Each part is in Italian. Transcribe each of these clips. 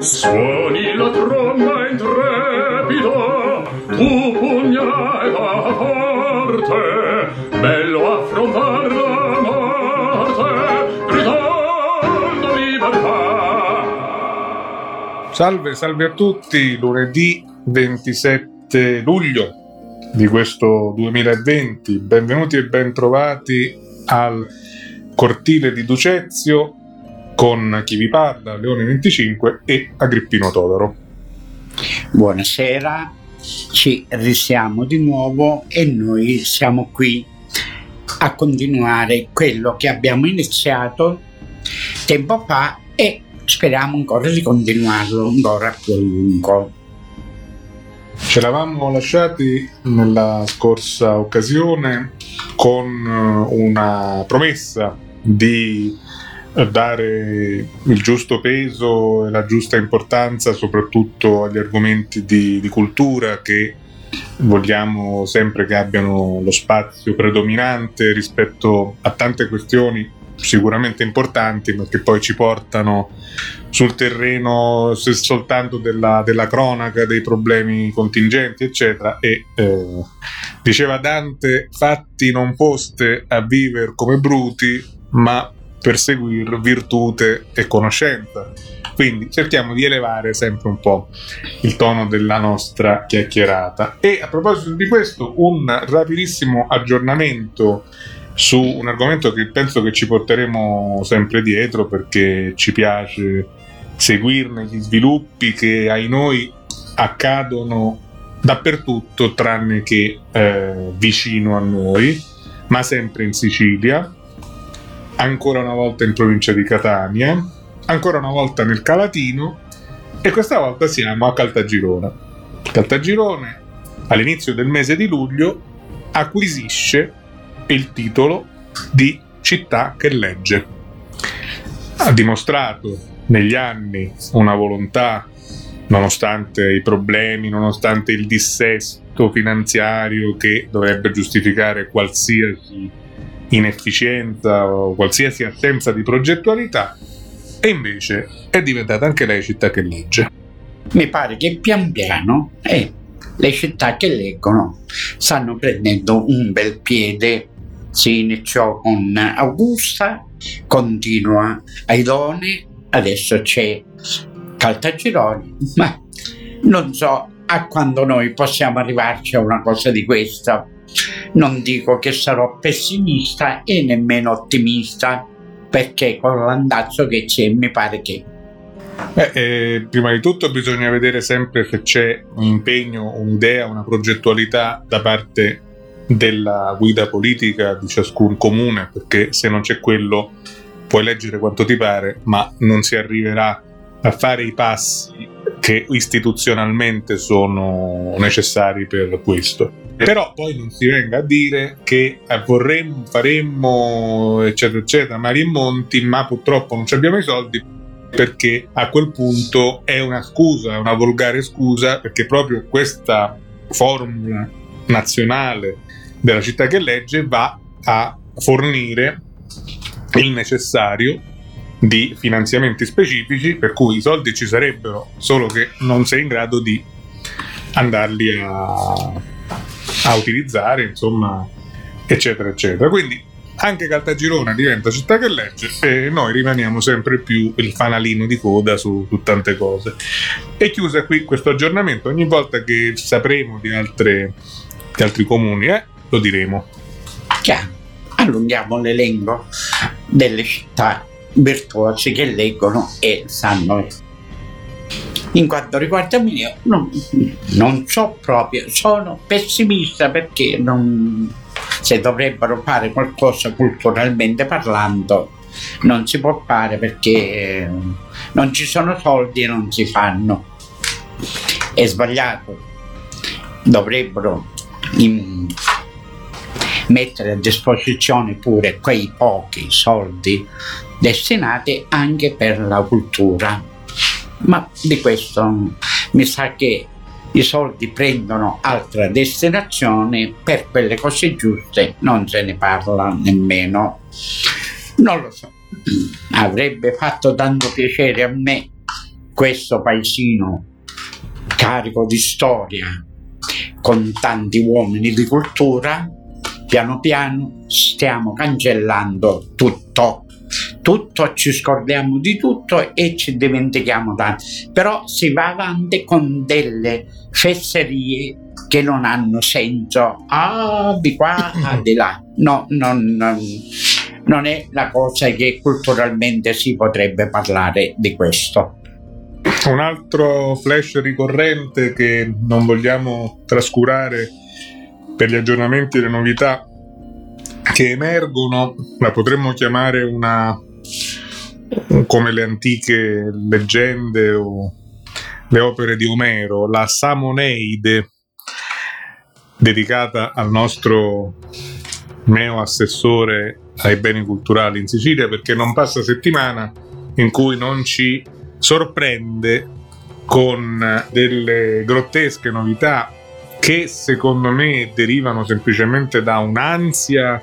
Suoni la tromba intrepida, tu pugnale da forte, bello affrontar la morte, gridando libertà. Salve, salve a tutti, lunedì 27 luglio di questo 2020, benvenuti e bentrovati al cortile di Ducezio con chi vi parla, Leone 25 e Agrippino Todoro. Buonasera, ci risiamo di nuovo e noi siamo qui a continuare quello che abbiamo iniziato tempo fa e speriamo ancora di continuarlo ancora più a lungo. Ce l'avamo lasciati nella scorsa occasione con eh, una promessa di dare il giusto peso e la giusta importanza soprattutto agli argomenti di, di cultura che vogliamo sempre che abbiano lo spazio predominante rispetto a tante questioni sicuramente importanti ma che poi ci portano sul terreno soltanto della, della cronaca dei problemi contingenti eccetera. E eh, diceva Dante fatti non poste a vivere come bruti ma perseguire virtute e conoscenza. Quindi cerchiamo di elevare sempre un po' il tono della nostra chiacchierata. E a proposito di questo, un rapidissimo aggiornamento su un argomento che penso che ci porteremo sempre dietro perché ci piace seguirne gli sviluppi che ai noi accadono dappertutto tranne che eh, vicino a noi, ma sempre in Sicilia ancora una volta in provincia di Catania, ancora una volta nel Calatino e questa volta siamo a Caltagirone. Caltagirone all'inizio del mese di luglio acquisisce il titolo di città che legge. Ha dimostrato negli anni una volontà, nonostante i problemi, nonostante il dissesto finanziario che dovrebbe giustificare qualsiasi inefficienza o qualsiasi assenza di progettualità e invece è diventata anche lei città che legge. Mi pare che pian piano eh, le città che leggono stanno prendendo un bel piede. Si iniziò con Augusta, continua ai Doni, adesso c'è Caltagirone, ma non so a quando noi possiamo arrivarci a una cosa di questa non dico che sarò pessimista e nemmeno ottimista, perché con l'andazzo che c'è mi pare che Beh, eh, prima di tutto bisogna vedere sempre se c'è un impegno, un'idea, una progettualità da parte della guida politica di ciascun comune, perché se non c'è quello puoi leggere quanto ti pare, ma non si arriverà a fare i passi che istituzionalmente sono necessari per questo. Però poi non si venga a dire che eh, vorremmo, faremmo, eccetera, eccetera, mari e monti, ma purtroppo non abbiamo i soldi perché a quel punto è una scusa, una volgare scusa, perché proprio questa formula nazionale della città che legge va a fornire il necessario di finanziamenti specifici, per cui i soldi ci sarebbero, solo che non sei in grado di andarli a a utilizzare, insomma, eccetera, eccetera. Quindi anche Caltagirone diventa città che legge e noi rimaniamo sempre più il fanalino di coda su, su tante cose. E chiusa qui questo aggiornamento, ogni volta che sapremo di, altre, di altri comuni, eh, lo diremo. Chiaro, allunghiamo l'elenco delle città virtuose che leggono e sanno in quanto riguarda me, non, non so proprio, sono pessimista perché non, se dovrebbero fare qualcosa culturalmente parlando non si può fare perché non ci sono soldi e non si fanno. È sbagliato. Dovrebbero in, mettere a disposizione pure quei pochi soldi destinati anche per la cultura ma di questo mi sa che i soldi prendono altra destinazione, per quelle cose giuste non se ne parla nemmeno. Non lo so, avrebbe fatto tanto piacere a me questo paesino carico di storia con tanti uomini di cultura, piano piano stiamo cancellando tutto. Tutto, ci scordiamo di tutto e ci dimentichiamo tanto. Però si va avanti con delle fesserie che non hanno senso. Ah, di qua, ah, di là. No, non, non, non è la cosa che culturalmente si potrebbe parlare di questo. Un altro flash ricorrente che non vogliamo trascurare per gli aggiornamenti e le novità che emergono, la potremmo chiamare una come le antiche leggende o le opere di Omero, la Samoneide, dedicata al nostro neo assessore ai beni culturali in Sicilia, perché non passa settimana in cui non ci sorprende con delle grottesche novità che secondo me derivano semplicemente da un'ansia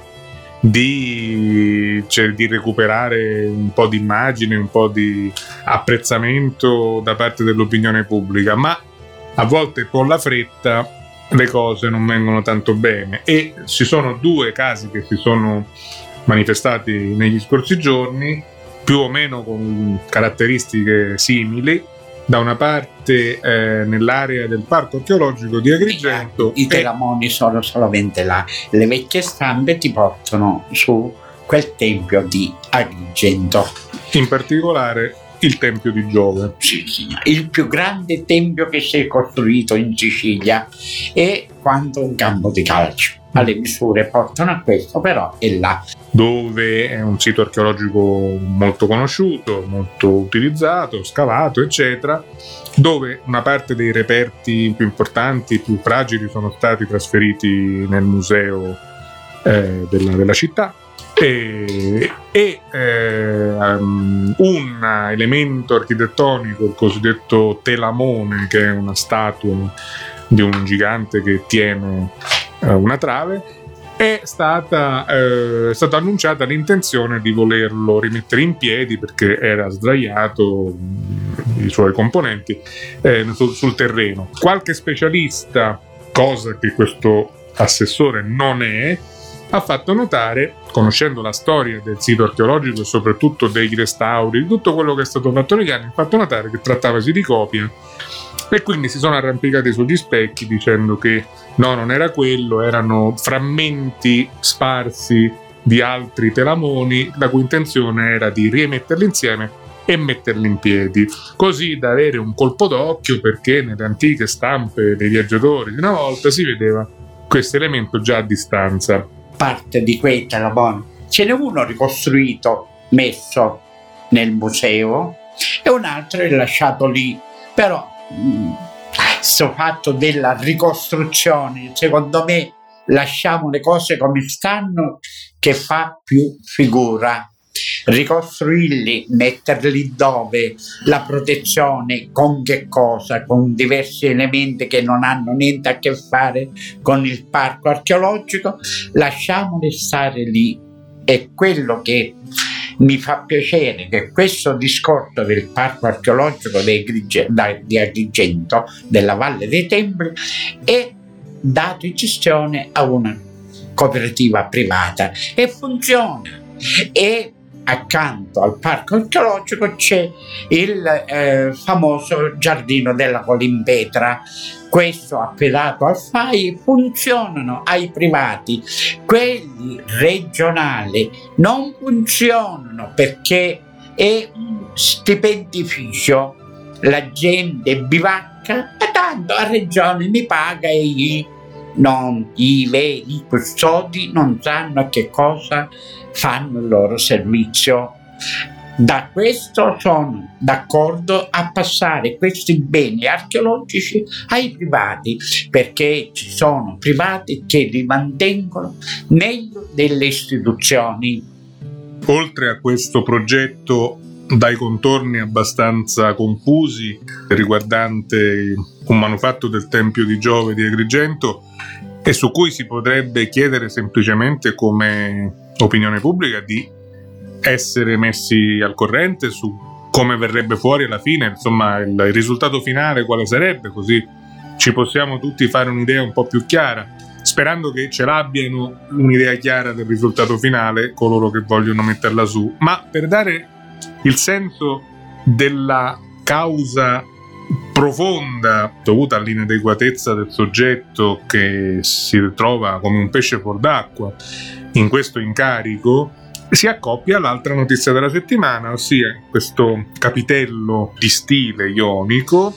di, cioè, di, recuperare un po' di immagine, un po' di apprezzamento da parte dell'opinione pubblica, ma a volte con la fretta le cose non vengono tanto bene e ci sono due casi che si sono manifestati negli scorsi giorni più o meno con caratteristiche simili. Da una parte eh, nell'area del parco archeologico di Agrigento. I telamoni sono solamente là. Le vecchie stampe ti portano su quel tempio di Agrigento. In particolare il Tempio di Giove. Il più grande tempio che si è costruito in Sicilia è quanto un campo di calcio. Alle misure portano a questo, però è là. Dove è un sito archeologico molto conosciuto, molto utilizzato, scavato, eccetera, dove una parte dei reperti più importanti, più fragili, sono stati trasferiti nel museo eh, della, della città e, e eh, um, un elemento architettonico, il cosiddetto telamone, che è una statua di un gigante che tiene una trave, è stata, eh, stata, annunciata l'intenzione di volerlo rimettere in piedi perché era sdraiato i suoi componenti eh, sul, sul terreno. Qualche specialista, cosa che questo assessore non è, ha fatto notare, conoscendo la storia del sito archeologico e soprattutto dei restauri, di tutto quello che è stato fatto negli anni, ha fatto notare che trattavasi di copia e quindi si sono arrampicati sugli specchi dicendo che no, non era quello, erano frammenti sparsi di altri telamoni, la cui intenzione era di rimetterli insieme e metterli in piedi, così da avere un colpo d'occhio perché nelle antiche stampe dei viaggiatori di una volta si vedeva questo elemento già a distanza parte di quei telamoni. Ce n'è uno ricostruito, messo nel museo e un altro è lasciato lì. Però questo fatto della ricostruzione, secondo me lasciamo le cose come stanno che fa più figura. Ricostruirli, metterli dove, la protezione, con che cosa, con diversi elementi che non hanno niente a che fare con il parco archeologico, lasciamoli stare lì. È quello che mi fa piacere che questo discorso del parco archeologico di Agrigento, della Valle dei Templi, è dato in gestione a una cooperativa privata e funziona. E accanto al parco archeologico c'è il eh, famoso giardino della Colimpetra. Questo affidato al FAI funzionano ai privati, quelli regionali non funzionano perché è un stipendificio. La gente bivacca, e tanto la regione mi paga e io non, i veri custodi non sanno che cosa fanno il loro servizio. Da questo sono d'accordo a passare questi beni archeologici ai privati, perché ci sono privati che li mantengono meglio delle istituzioni. Oltre a questo progetto dai contorni abbastanza confusi riguardante un manufatto del Tempio di Giove di Agrigento e su cui si potrebbe chiedere semplicemente come opinione pubblica di essere messi al corrente su come verrebbe fuori alla fine, insomma il, risultato finale quale sarebbe, così ci possiamo tutti fare un'idea un po' più chiara, sperando che ce l'abbiano un'idea chiara del risultato finale coloro che vogliono metterla su, ma per dare il senso della causa profonda dovuta all'inadeguatezza del soggetto che si ritrova come un pesce fuor d'acqua in questo incarico, si accoppia all'altra notizia della settimana, ossia questo capitello di stile ionico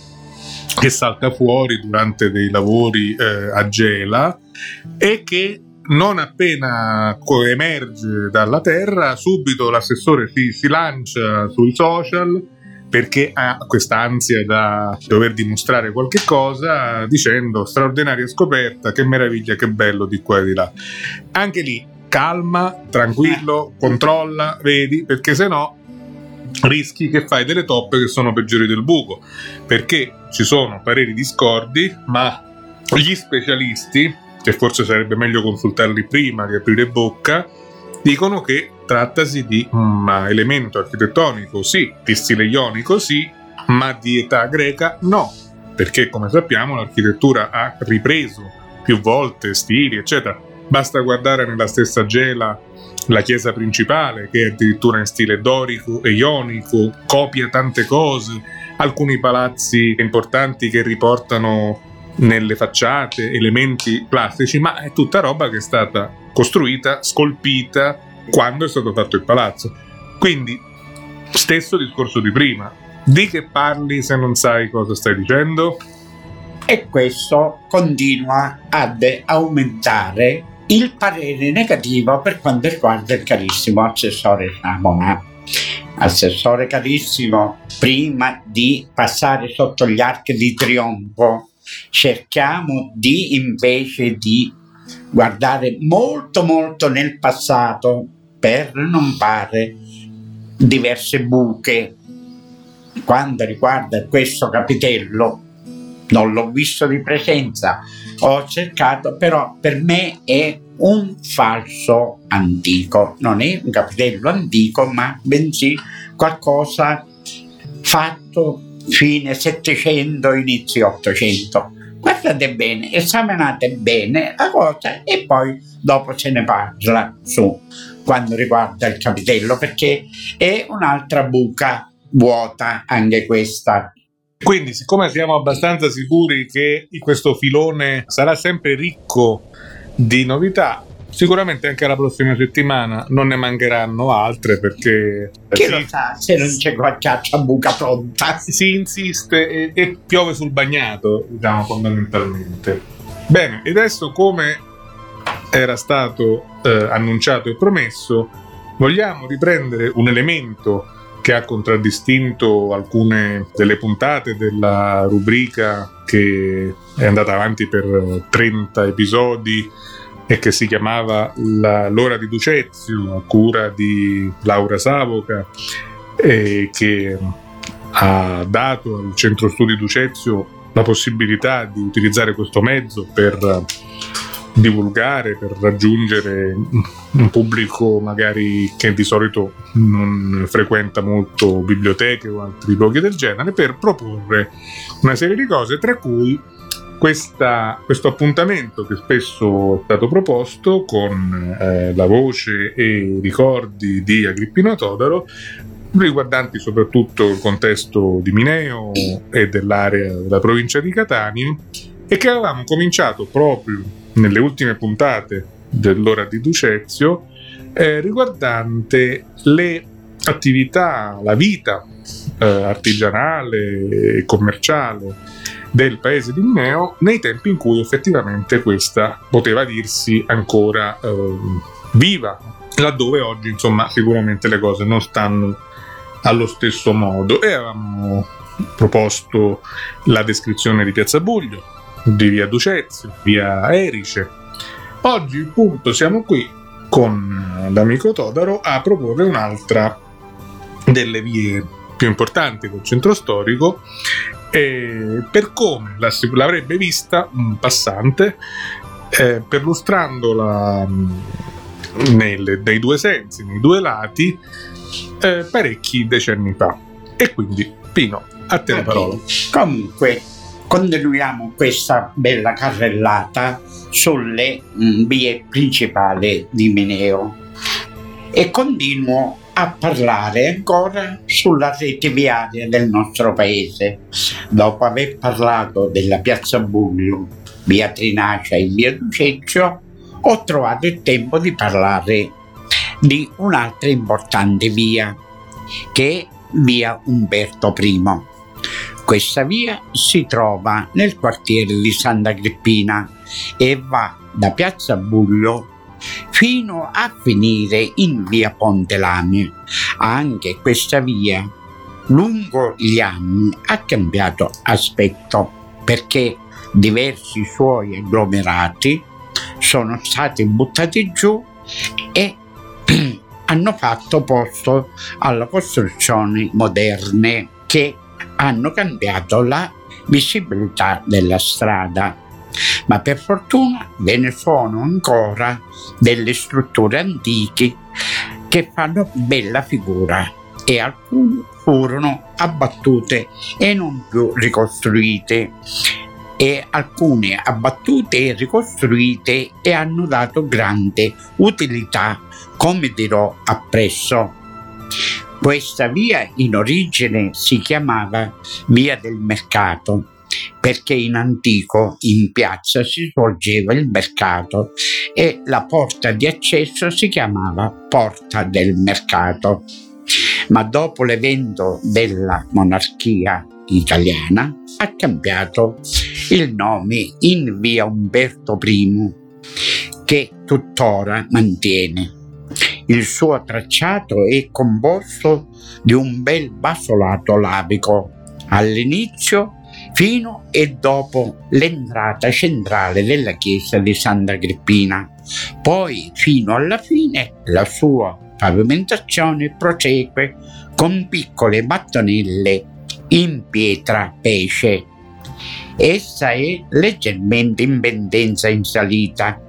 che salta fuori durante dei lavori eh, a Gela e che non appena emerge dalla terra, subito l'assessore si, si lancia sui social perché ha questa ansia da dover dimostrare qualche cosa dicendo straordinaria scoperta, che meraviglia, che bello di qua e di là. Anche lì calma, tranquillo, controlla, vedi, perché se no rischi che fai delle toppe che sono peggiori del buco, perché ci sono pareri discordi, ma gli specialisti, che forse sarebbe meglio consultarli prima di aprire bocca, dicono che trattasi di un elemento architettonico sì, di stile ionico sì, ma di età greca no, perché come sappiamo l'architettura ha ripreso più volte stili, eccetera. Basta guardare nella stessa Gela la chiesa principale, che è addirittura in stile dorico e ionico, copia tante cose, alcuni palazzi importanti che riportano nelle facciate elementi classici, ma è tutta roba che è stata costruita, scolpita quando è stato fatto il palazzo. Quindi, stesso discorso di prima, di che parli se non sai cosa stai dicendo? E questo continua ad aumentare il parere negativo per quanto riguarda il carissimo assessore Samona. Assessore carissimo, prima di passare sotto gli archi di trionfo, cerchiamo di invece di guardare molto molto nel passato per non fare diverse buche. Quando riguarda questo capitello, non l'ho visto di presenza, ho cercato, però per me è un falso antico, non è un capitello antico, ma bensì qualcosa fatto fine 700, inizio 800. Guardate bene, esaminate bene la cosa e poi dopo se ne parla su quando riguarda il capitello perché è un'altra buca vuota anche questa quindi, siccome siamo abbastanza sicuri che questo filone sarà sempre ricco di novità, sicuramente anche la prossima settimana non ne mancheranno altre perché chi si, lo sa se non c'è qualche buca pronta? si insiste e, e, piove sul bagnato diciamo fondamentalmente. Bene e adesso come era stato eh, annunciato e promesso vogliamo riprendere un elemento che ha contraddistinto alcune delle puntate della rubrica che è andata avanti per 30 episodi e che si chiamava la, L'ora di Ducezio, a cura di Laura Savoca, e che ha dato al centro studi Ducezio la possibilità di utilizzare questo mezzo per divulgare, per raggiungere un pubblico magari che di solito non frequenta molto biblioteche o altri luoghi del genere, per proporre una serie di cose, tra cui questa, questo appuntamento che spesso è stato proposto con eh, la voce e i ricordi di Agrippino Todaro riguardanti soprattutto il contesto di Mineo e dell'area della provincia di Catania e che avevamo cominciato proprio nelle ultime puntate dell'ora di Ducezio eh, riguardante le attività, la vita eh, artigianale e commerciale del paese di Mineo nei tempi in cui effettivamente questa poteva dirsi ancora eh, viva, laddove oggi insomma sicuramente le cose non stanno allo stesso modo e avevamo proposto la descrizione di Piazza Buglio, di via Ducezio, via Erice. Oggi appunto siamo qui con l'amico Todaro a proporre un'altra delle vie più importanti del centro storico eh, per come la, l'avrebbe vista un passante eh, perlustrandola nei due sensi, nei due lati eh, parecchi decenni fa. E quindi, Pino, a te la parola. Comunque, continuiamo questa bella carrellata sulle mh, vie principali di Mineo e continuo a parlare ancora sulla rete viaria del nostro paese. Dopo aver parlato della piazza Buglio, via Trinacea e via Duceccio, ho trovato il tempo di parlare di un'altra importante via, che è via Umberto I. Questa via si trova nel quartiere di Santa Agrippina e va da Piazza Buglio fino a finire in via Ponte Lami. Anche questa via lungo gli anni ha cambiato aspetto perché diversi suoi agglomerati sono stati buttati giù e hanno fatto posto alle costruzioni moderne che hanno cambiato la visibilità della strada ma per fortuna ve ne sono ancora delle strutture antiche che fanno bella figura e alcune furono abbattute e non più ricostruite e alcune abbattute e ricostruite e hanno dato grande utilità come dirò appresso. Questa via in origine si chiamava Via del Mercato perché in antico in piazza si svolgeva il mercato e la porta di accesso si chiamava Porta del Mercato. Ma dopo l'evento della monarchia italiana ha cambiato il nome in via Umberto I, che tuttora mantiene. Il suo tracciato è composto di un bel basolato lavico. All'inizio fino e dopo l'entrata centrale della chiesa di Santa Agrippina. Poi, fino alla fine, la sua pavimentazione prosegue con piccole mattonelle in pietra pesce. Essa è leggermente in pendenza in salita,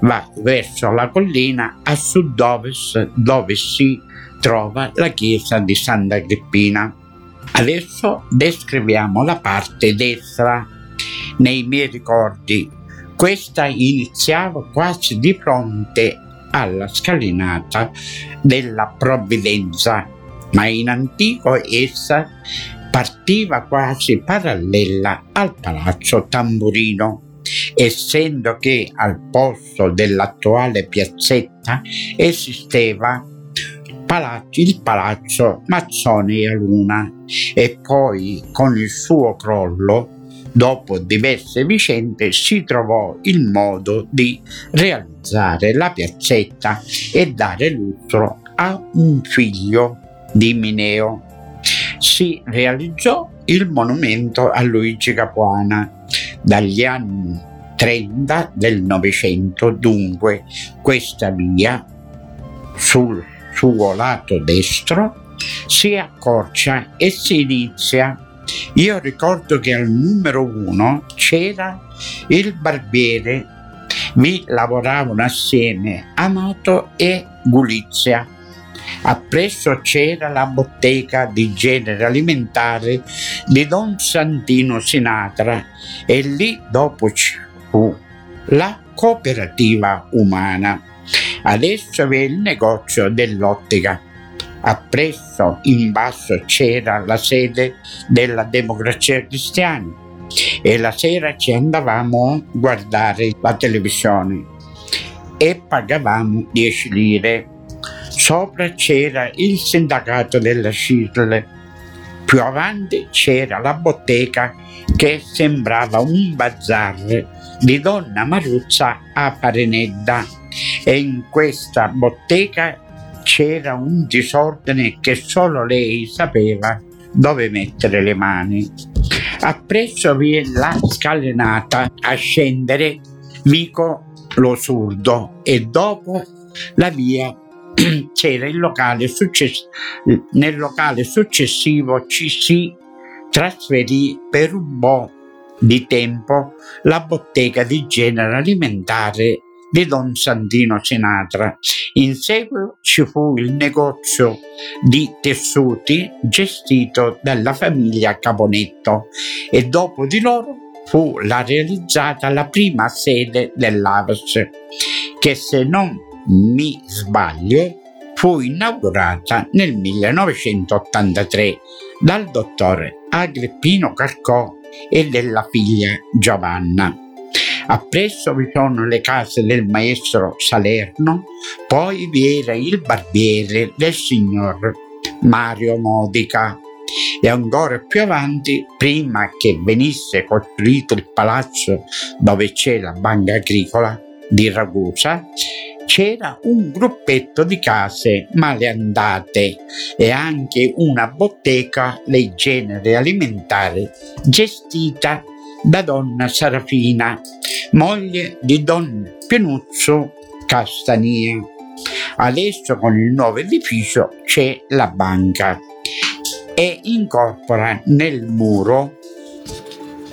va verso la collina a sud-ovest dove si trova la chiesa di Santa Agrippina. Adesso descriviamo la parte destra. Nei miei ricordi, questa iniziava quasi di fronte alla scalinata della provvidenza, ma in antico essa partiva quasi parallela al palazzo Tamburino, essendo che al posto dell'attuale piazzetta esisteva palazzo, il palazzo Mazzoni a Luna e poi con il suo crollo dopo diverse vicende si trovò il modo di realizzare la piazzetta e dare lustro a un figlio di Mineo. Si realizzò il monumento a Luigi Capuana dagli anni 30 del Novecento, dunque questa via sul suo lato destro si accorcia e si inizia. Io ricordo che al numero uno c'era il barbiere, vi lavoravano assieme Amato e Gulizia. Appresso c'era la bottega di genere alimentare di Don Santino Sinatra e lì dopo ci fu la cooperativa umana. Adesso è il negozio dell'ottica. Appresso, in basso, c'era la sede della democrazia cristiana e la sera ci andavamo a guardare la televisione e pagavamo 10 lire. Sopra c'era il sindacato della CISL. Più avanti c'era la bottega che sembrava un bazar di donna Maruzza a Parenedda e in questa bottega c'era un disordine che solo lei sapeva dove mettere le mani. Appresso vi è la scalinata a scendere Vico lo Surdo e dopo la via c'era il locale successivo. Nel locale successivo ci si trasferì per un po' di tempo la bottega di genere alimentare di Don Santino Sinatra. In seguito ci fu il negozio di tessuti gestito dalla famiglia Caponetto e dopo di loro fu la realizzata la prima sede dell'Aves che se non mi sbaglio fu inaugurata nel 1983 dal dottore Agrippino Carcò e della figlia Giovanna. Appresso vi sono le case del maestro Salerno, poi vi era il barbiere del signor Mario Modica. E ancora più avanti, prima che venisse costruito il palazzo dove c'è la banca agricola di Ragusa, c'era un gruppetto di case male andate e anche una bottega dei generi alimentari gestita da donna Sarafina, moglie di don Pianuzzo Castania. Adesso con il nuovo edificio c'è la banca e incorpora nel muro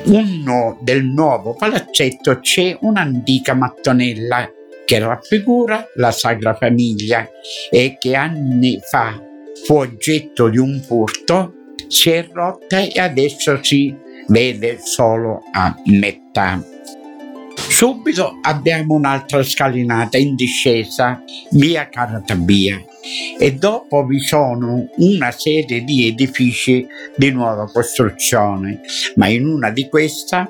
uno del nuovo palazzetto c'è un'antica mattonella che raffigura la Sacra Famiglia e che anni fa fu oggetto di un furto, si è rotta e adesso si vede solo a metà. Subito abbiamo un'altra scalinata in discesa, via Caratabia, e dopo vi sono una serie di edifici di nuova costruzione, ma in una di queste,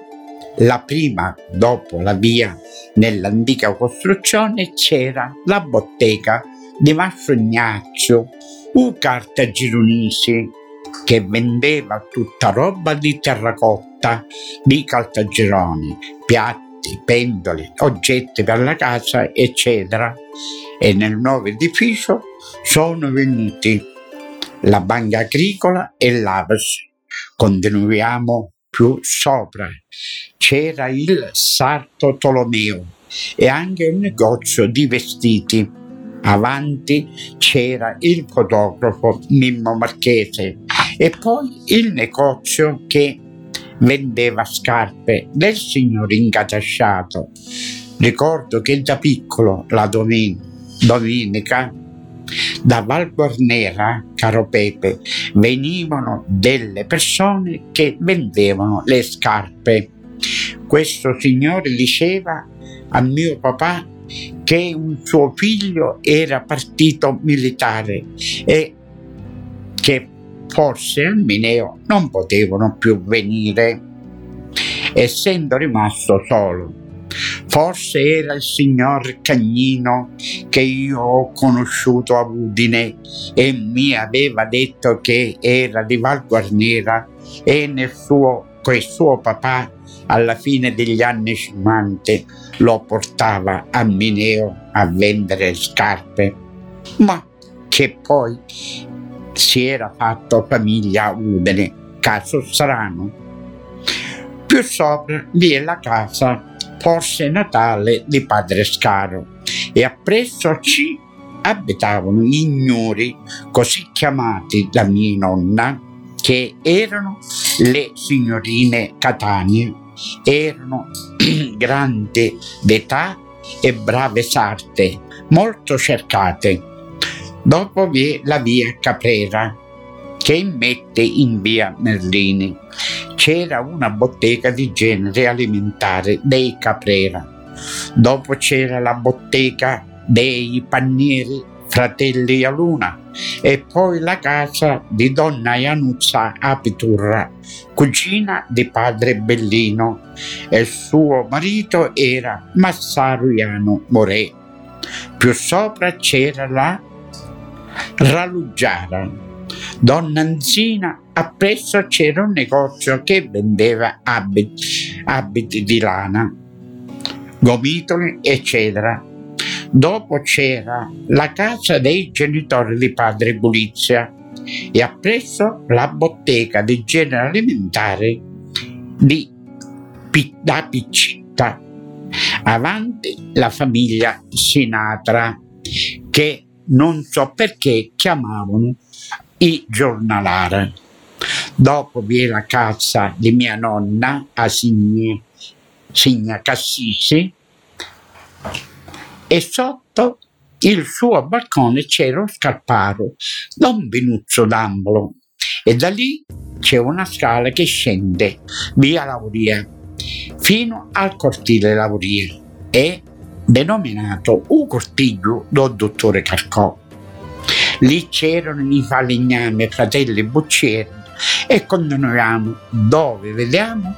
la prima dopo la via nell'antica costruzione c'era la bottega di Mastro Ignazio, un cartagironese che vendeva tutta roba di terracotta di Caltagironi, piatti, pendoli, oggetti per la casa, eccetera. E nel nuovo edificio sono venuti la banca agricola e l'Aves. Continuiamo più sopra c'era il Sarto Tolomeo e anche un negozio di vestiti. Avanti c'era il fotografo Mimmo Marchese e poi il negozio che vendeva scarpe del signor Incatasciato. Ricordo che da piccolo, la domenica, da Val Guarnera, caro Pepe, venivano delle persone che vendevano le scarpe. Questo signore diceva a mio papà che un suo figlio era partito militare e forse al Mineo non potevano più venire, essendo rimasto solo. Forse era il signor Cagnino che io ho conosciuto a Udine e mi aveva detto che era di Val Guarnera e nel suo, quel suo papà alla fine degli anni 50 lo portava a Mineo a vendere scarpe, ma che poi si era fatto famiglia a Udine, caso strano. Più sopra vi è la casa forse natale di padre Scaro. E appresso ci abitavano gli ignori così chiamati da mia nonna che erano le signorine Catania erano grandi d'età e brave sarte molto cercate dopo vi è la via Caprera che immette in via Merlini c'era una bottega di genere alimentare dei Caprera. Dopo c'era la bottega dei Pannieri Fratelli a Luna e poi la casa di donna Ianuzza Apiturra, cugina di padre Bellino, e suo marito era Massaro Iano Morè. Più sopra c'era la Raluggiara, Donna Anzina appresso c'era un negozio che vendeva abiti, abiti di lana, gomitoli, eccetera. Dopo c'era la casa dei genitori di padre Gulizia e appresso la bottega di genere alimentare di, da Piccita. Avanti la famiglia Sinatra, che non so perché chiamavano i giornalari. Dopo vi è la casa di mia nonna a Signa, Cassisi e sotto il suo balcone c'era un scarparo da un binuzzo d'ambolo e da lì c'è una scala che scende via Lauria fino al cortile Lauria e denominato un cortiglio del dottore Carcò. Lì c'erano i falegnami fratelli Buccieri e continuiamo dove vediamo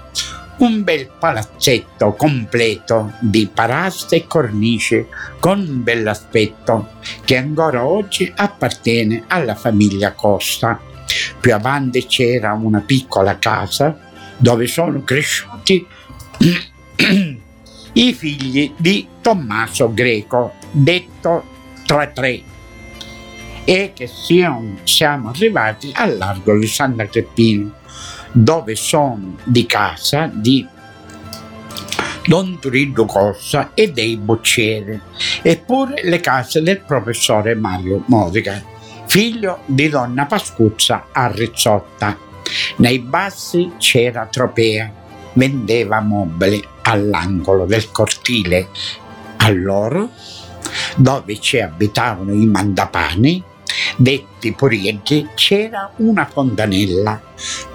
un bel palazzetto completo di paraste e cornice con un bell'aspetto che ancora oggi appartiene alla famiglia Costa. Più avanti c'era una piccola casa dove sono cresciuti i figli di Tommaso Greco, detto tra tre, e che siamo, arrivati al largo di Santa Creppino, dove sono di casa di Don Turillo Cossa e dei Boccieri, eppure le case del professore Mario Modica, figlio di donna Pascuzza a Rizzotta. Nei bassi c'era Tropea, vendeva mobili all'angolo del cortile a loro, dove ci abitavano i mandapani, detti purienti, c'era una fontanella.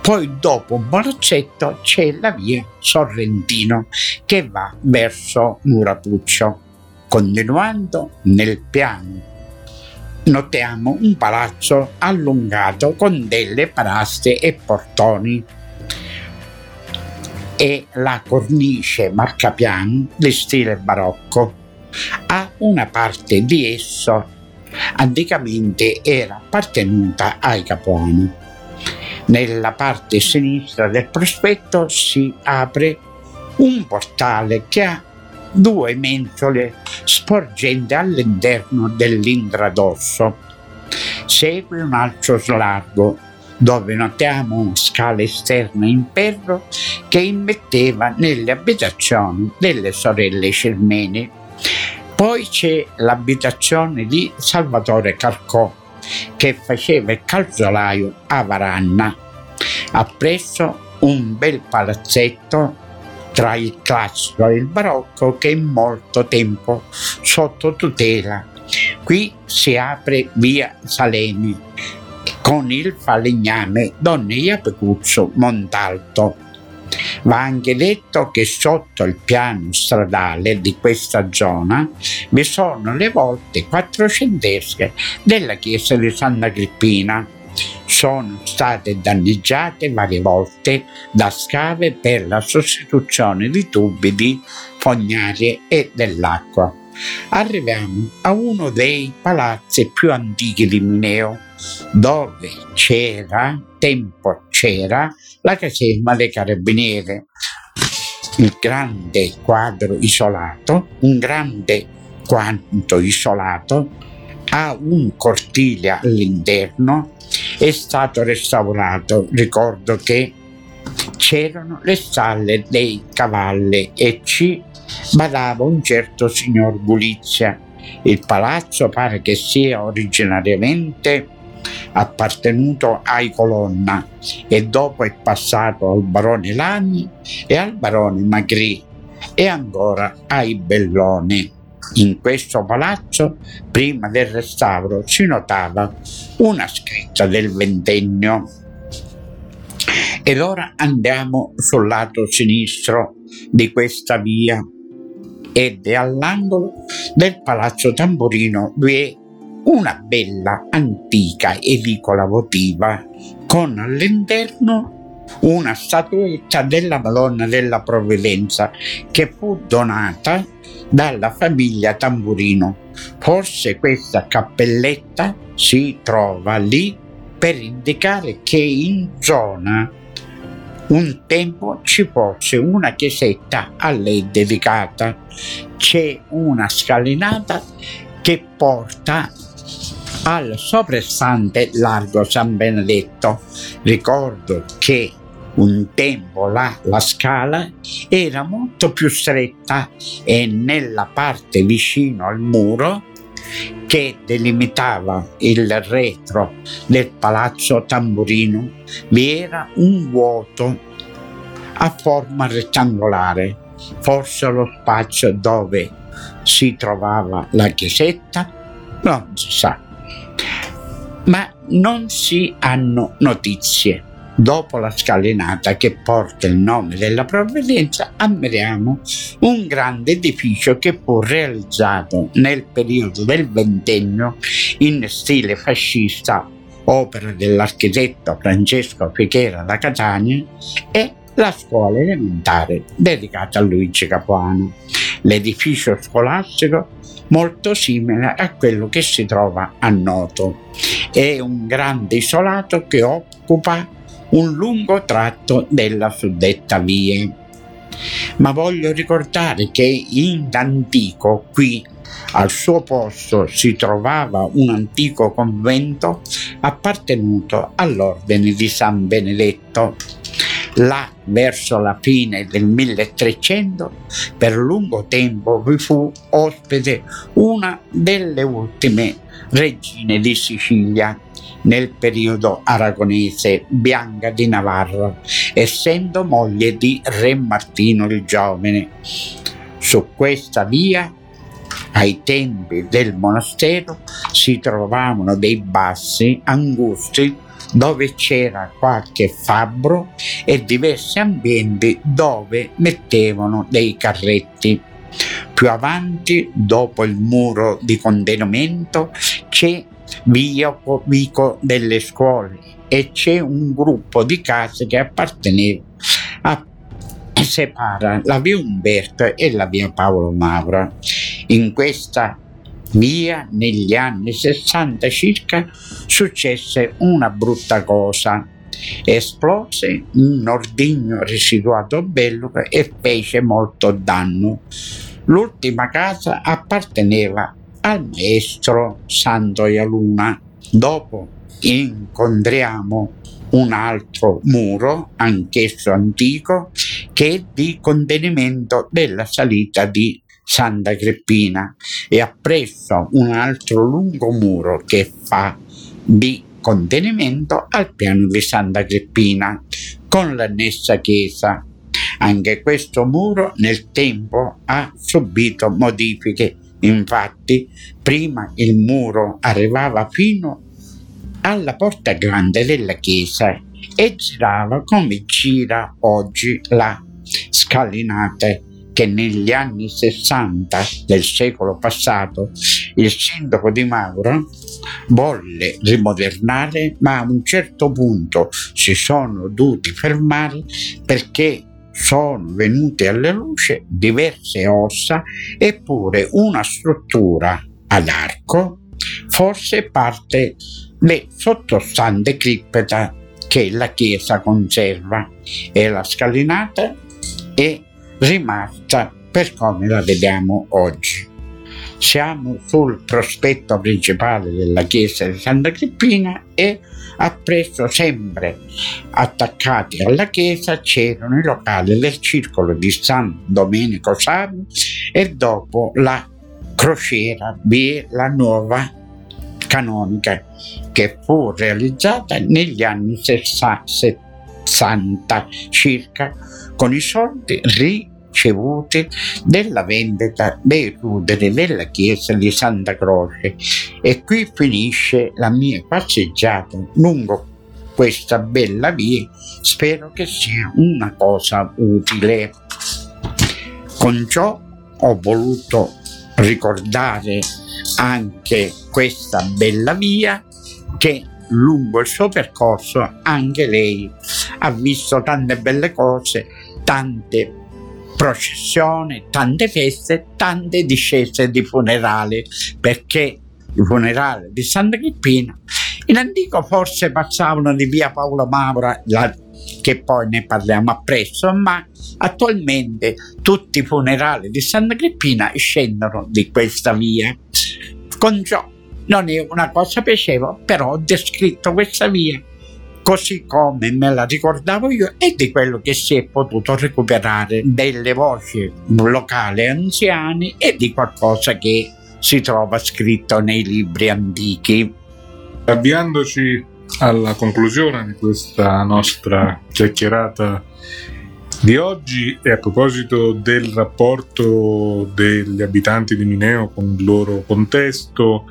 Poi dopo un palazzetto c'è la via Sorrentino che va verso Murapuccio. Continuando nel piano notiamo un palazzo allungato con delle paraste e portoni e la cornice marcapiano di stile barocco. A una parte di esso anticamente era appartenuta ai Capuani. Nella parte sinistra del prospetto si apre un portale che ha due mensole sporgenti all'interno dell'intradosso. Segue un altro slargo dove notiamo scale esterne in ferro che immetteva nelle abitazioni delle sorelle Cermeni. Poi c'è l'abitazione di Salvatore Carcò che faceva il calzolaio a Varanna. Appresso un bel palazzetto tra il classico e il barocco che è molto tempo sotto tutela. Qui si apre via Salemi con il falegname Don Iapecuzzo Montalto. Va anche detto che sotto il piano stradale di questa zona vi sono le volte quattrocentesche della chiesa di Santa Agrippina. Sono state danneggiate varie volte da scave per la sostituzione di tubi di fognarie e dell'acqua. Arriviamo a uno dei palazzi più antichi di Mineo, dove c'era, tempo c'era, la caserma dei carabinieri. Il grande quadro isolato, un grande quanto isolato, ha un cortile all'interno, è stato restaurato. Ricordo che c'erano le stalle dei cavalli e ci badava un certo signor Gulizia. Il palazzo pare che sia originariamente appartenuto ai Colonna e dopo è passato al barone Lagni e al barone Magri e ancora ai Belloni. In questo palazzo, prima del restauro, si notava una scritta del ventennio. Ed ora andiamo sul lato sinistro di questa via ed all'angolo del Palazzo Tamburino vi è una bella antica edicola votiva con all'interno una statuetta della Madonna della Provvidenza che fu donata dalla famiglia Tamburino. Forse questa cappelletta si trova lì per indicare che in zona un tempo ci fosse una chiesetta a lei dedicata. C'è una scalinata che porta al soprastante largo San Benedetto. Ricordo che un tempo là la scala era molto più stretta e nella parte vicino al muro che delimitava il retro del palazzo Tamburino vi era un vuoto a forma rettangolare, forse lo spazio dove si trovava la chiesetta? Non si sa. Ma non si hanno notizie. Dopo la scalinata che porta il nome della provvidenza, ammiriamo un grande edificio che fu realizzato nel periodo del ventennio in stile fascista, opera dell'architetto Francesco Fichera da Catania e la scuola elementare dedicata a Luigi Capuano. L'edificio scolastico molto simile a quello che si trova a Noto. È un grande isolato che occupa un lungo tratto della suddetta via. Ma voglio ricordare che in antico qui al suo posto si trovava un antico convento appartenuto all'ordine di San Benedetto. Là, verso la fine del 1300, per lungo tempo vi fu ospite una delle ultime regine di Sicilia, nel periodo aragonese Bianca di Navarra, essendo moglie di Re Martino il Giovane. Su questa via, ai tempi del monastero, si trovavano dei bassi angusti dove c'era qualche fabbro e diversi ambienti dove mettevano dei carretti. Più avanti, dopo il muro di contenimento, c'è via Vico delle scuole e c'è un gruppo di case che apparteneva a separa la via Umberto e la via Paolo Maura. In questa via negli anni 60 circa successe una brutta cosa. Esplose un ordigno residuato bello e fece molto danno. L'ultima casa apparteneva al maestro Santo Ialuna. Dopo incontriamo un altro muro, anch'esso antico, che è di contenimento della salita di Santa Creppina e appresso un altro lungo muro che fa di contenimento al piano di Santa Creppina con l'annessa chiesa. Anche questo muro nel tempo ha subito modifiche Infatti, prima il muro arrivava fino alla porta grande della chiesa e girava come gira oggi la scalinata che negli anni 60 del secolo passato il sindaco di Mauro volle rimodernare, ma a un certo punto si sono dovuti fermare perché sono venute alla luce diverse ossa eppure una struttura ad arco, forse parte le sottostante cripta che la chiesa conserva e la scalinata è rimasta per come la vediamo oggi. Siamo sul prospetto principale della chiesa di Santa Crippina e appresso sempre. Attaccati alla chiesa c'erano i locali del circolo di San Domenico Savio e dopo la crociera vi è la nuova canonica che fu realizzata negli anni 60 circa con i soldi ri ricevuti della vendita dei ruderi della chiesa di Santa Croce. E qui finisce la mia passeggiata lungo questa bella via. Spero che sia una cosa utile. Con ciò ho voluto ricordare anche questa bella via che lungo il suo percorso anche lei ha visto tante belle cose tante processione, tante feste, tante discese di funerali, perché i funerali di Santa Crippina in antico forse passavano di via Paolo Maura, la, che poi ne parliamo appresso, ma attualmente tutti i funerali di Santa Crippina scendono di questa via. Con ciò non è una cosa piacevole, però ho descritto questa via così come me la ricordavo io e di quello che si è potuto recuperare delle voci locali anziane e di qualcosa che si trova scritto nei libri antichi. Avviandoci alla conclusione di questa nostra chiacchierata di oggi e a proposito del rapporto degli abitanti di Mineo con il loro contesto,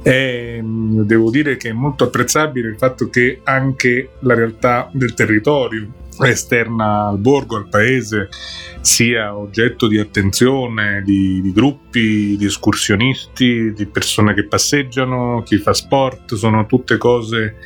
è, devo dire che è molto apprezzabile il fatto che anche la realtà del territorio esterna al borgo, al paese, sia oggetto di attenzione di, di, gruppi, di escursionisti, di persone che passeggiano, chi fa sport, sono tutte cose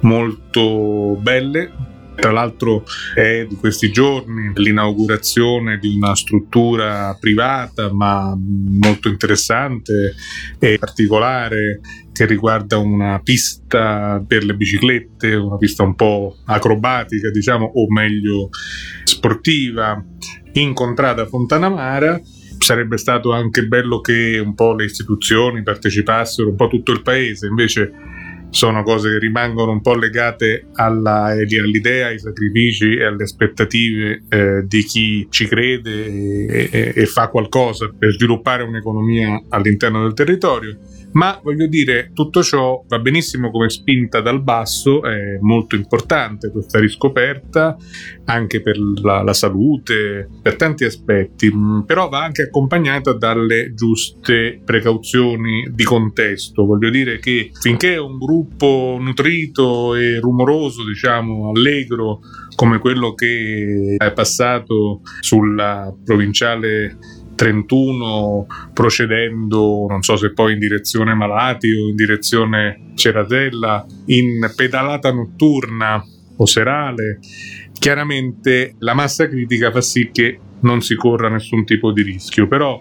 molto belle tra l'altro è di questi giorni l'inaugurazione di una struttura privata ma molto interessante e particolare che riguarda una pista per le biciclette, una pista un po' acrobatica, diciamo, o meglio sportiva, incontrata a Fontanamara. Sarebbe stato anche bello che un po' le istituzioni partecipassero, un po' tutto il paese, invece sono cose che rimangono un po' legate alla, all'idea, ai sacrifici e alle aspettative eh, di chi ci crede e, e, e fa qualcosa per sviluppare un'economia all'interno del territorio ma voglio dire, tutto ciò va benissimo come spinta dal basso, è molto importante questa riscoperta anche per la, la salute, per tanti aspetti, mm, però va anche accompagnata dalle giuste precauzioni di contesto. Voglio dire che finché un gruppo nutrito e rumoroso, diciamo, allegro, come quello che è passato sulla provinciale 31 procedendo, non so se poi in direzione Malati o in direzione Ceratella, in pedalata notturna o serale, chiaramente la massa critica fa sì che non si corra nessun tipo di rischio, però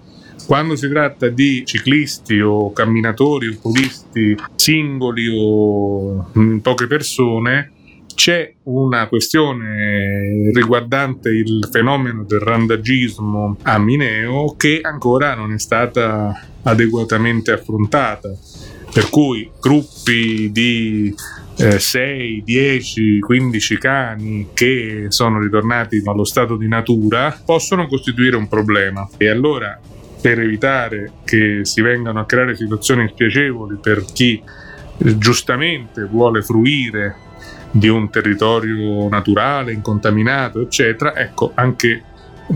quando si tratta di ciclisti o camminatori o podisti singoli o poche persone, c'è una questione riguardante il fenomeno del randagismo a Mineo che ancora non è stata adeguatamente affrontata. Per cui gruppi di eh, 6, 10, 15 cani che sono ritornati allo stato di natura possono costituire un problema. E allora, per evitare che si vengano a creare situazioni spiacevoli per chi eh, giustamente vuole fruire di un territorio naturale, incontaminato, eccetera, ecco anche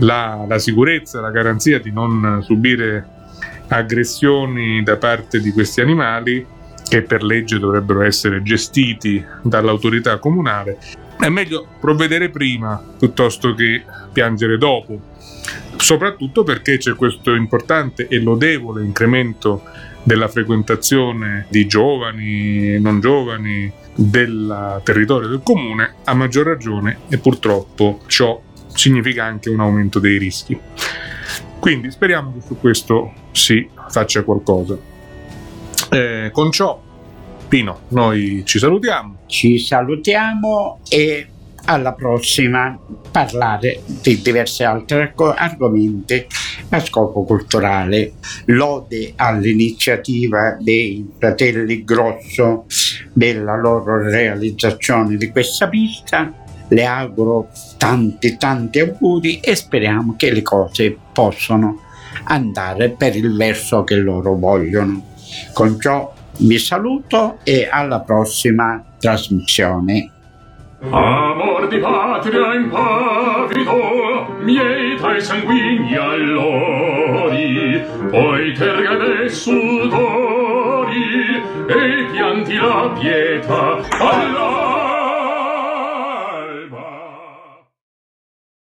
la, la sicurezza, la garanzia di non subire aggressioni da parte di questi animali che per legge dovrebbero essere gestiti dall'autorità comunale, è meglio provvedere prima piuttosto che piangere dopo, soprattutto perché c'è questo importante e lodevole incremento della frequentazione di giovani e non giovani del territorio del comune, a maggior ragione e purtroppo ciò significa anche un aumento dei rischi. Quindi speriamo che su questo si faccia qualcosa. Eh, con ciò, Pino, noi ci salutiamo. Ci salutiamo e alla prossima parlare di diversi altri argomenti a scopo culturale. Lode all'iniziativa dei fratelli Grosso della loro realizzazione di questa pista. Le auguro tanti tanti auguri e speriamo che le cose possano andare per il verso che loro vogliono. Con ciò vi saluto e alla prossima trasmissione. Amor di patria impavido, mieta e sanguigni allori, poi terga de sudori, e pianti la pietà allora.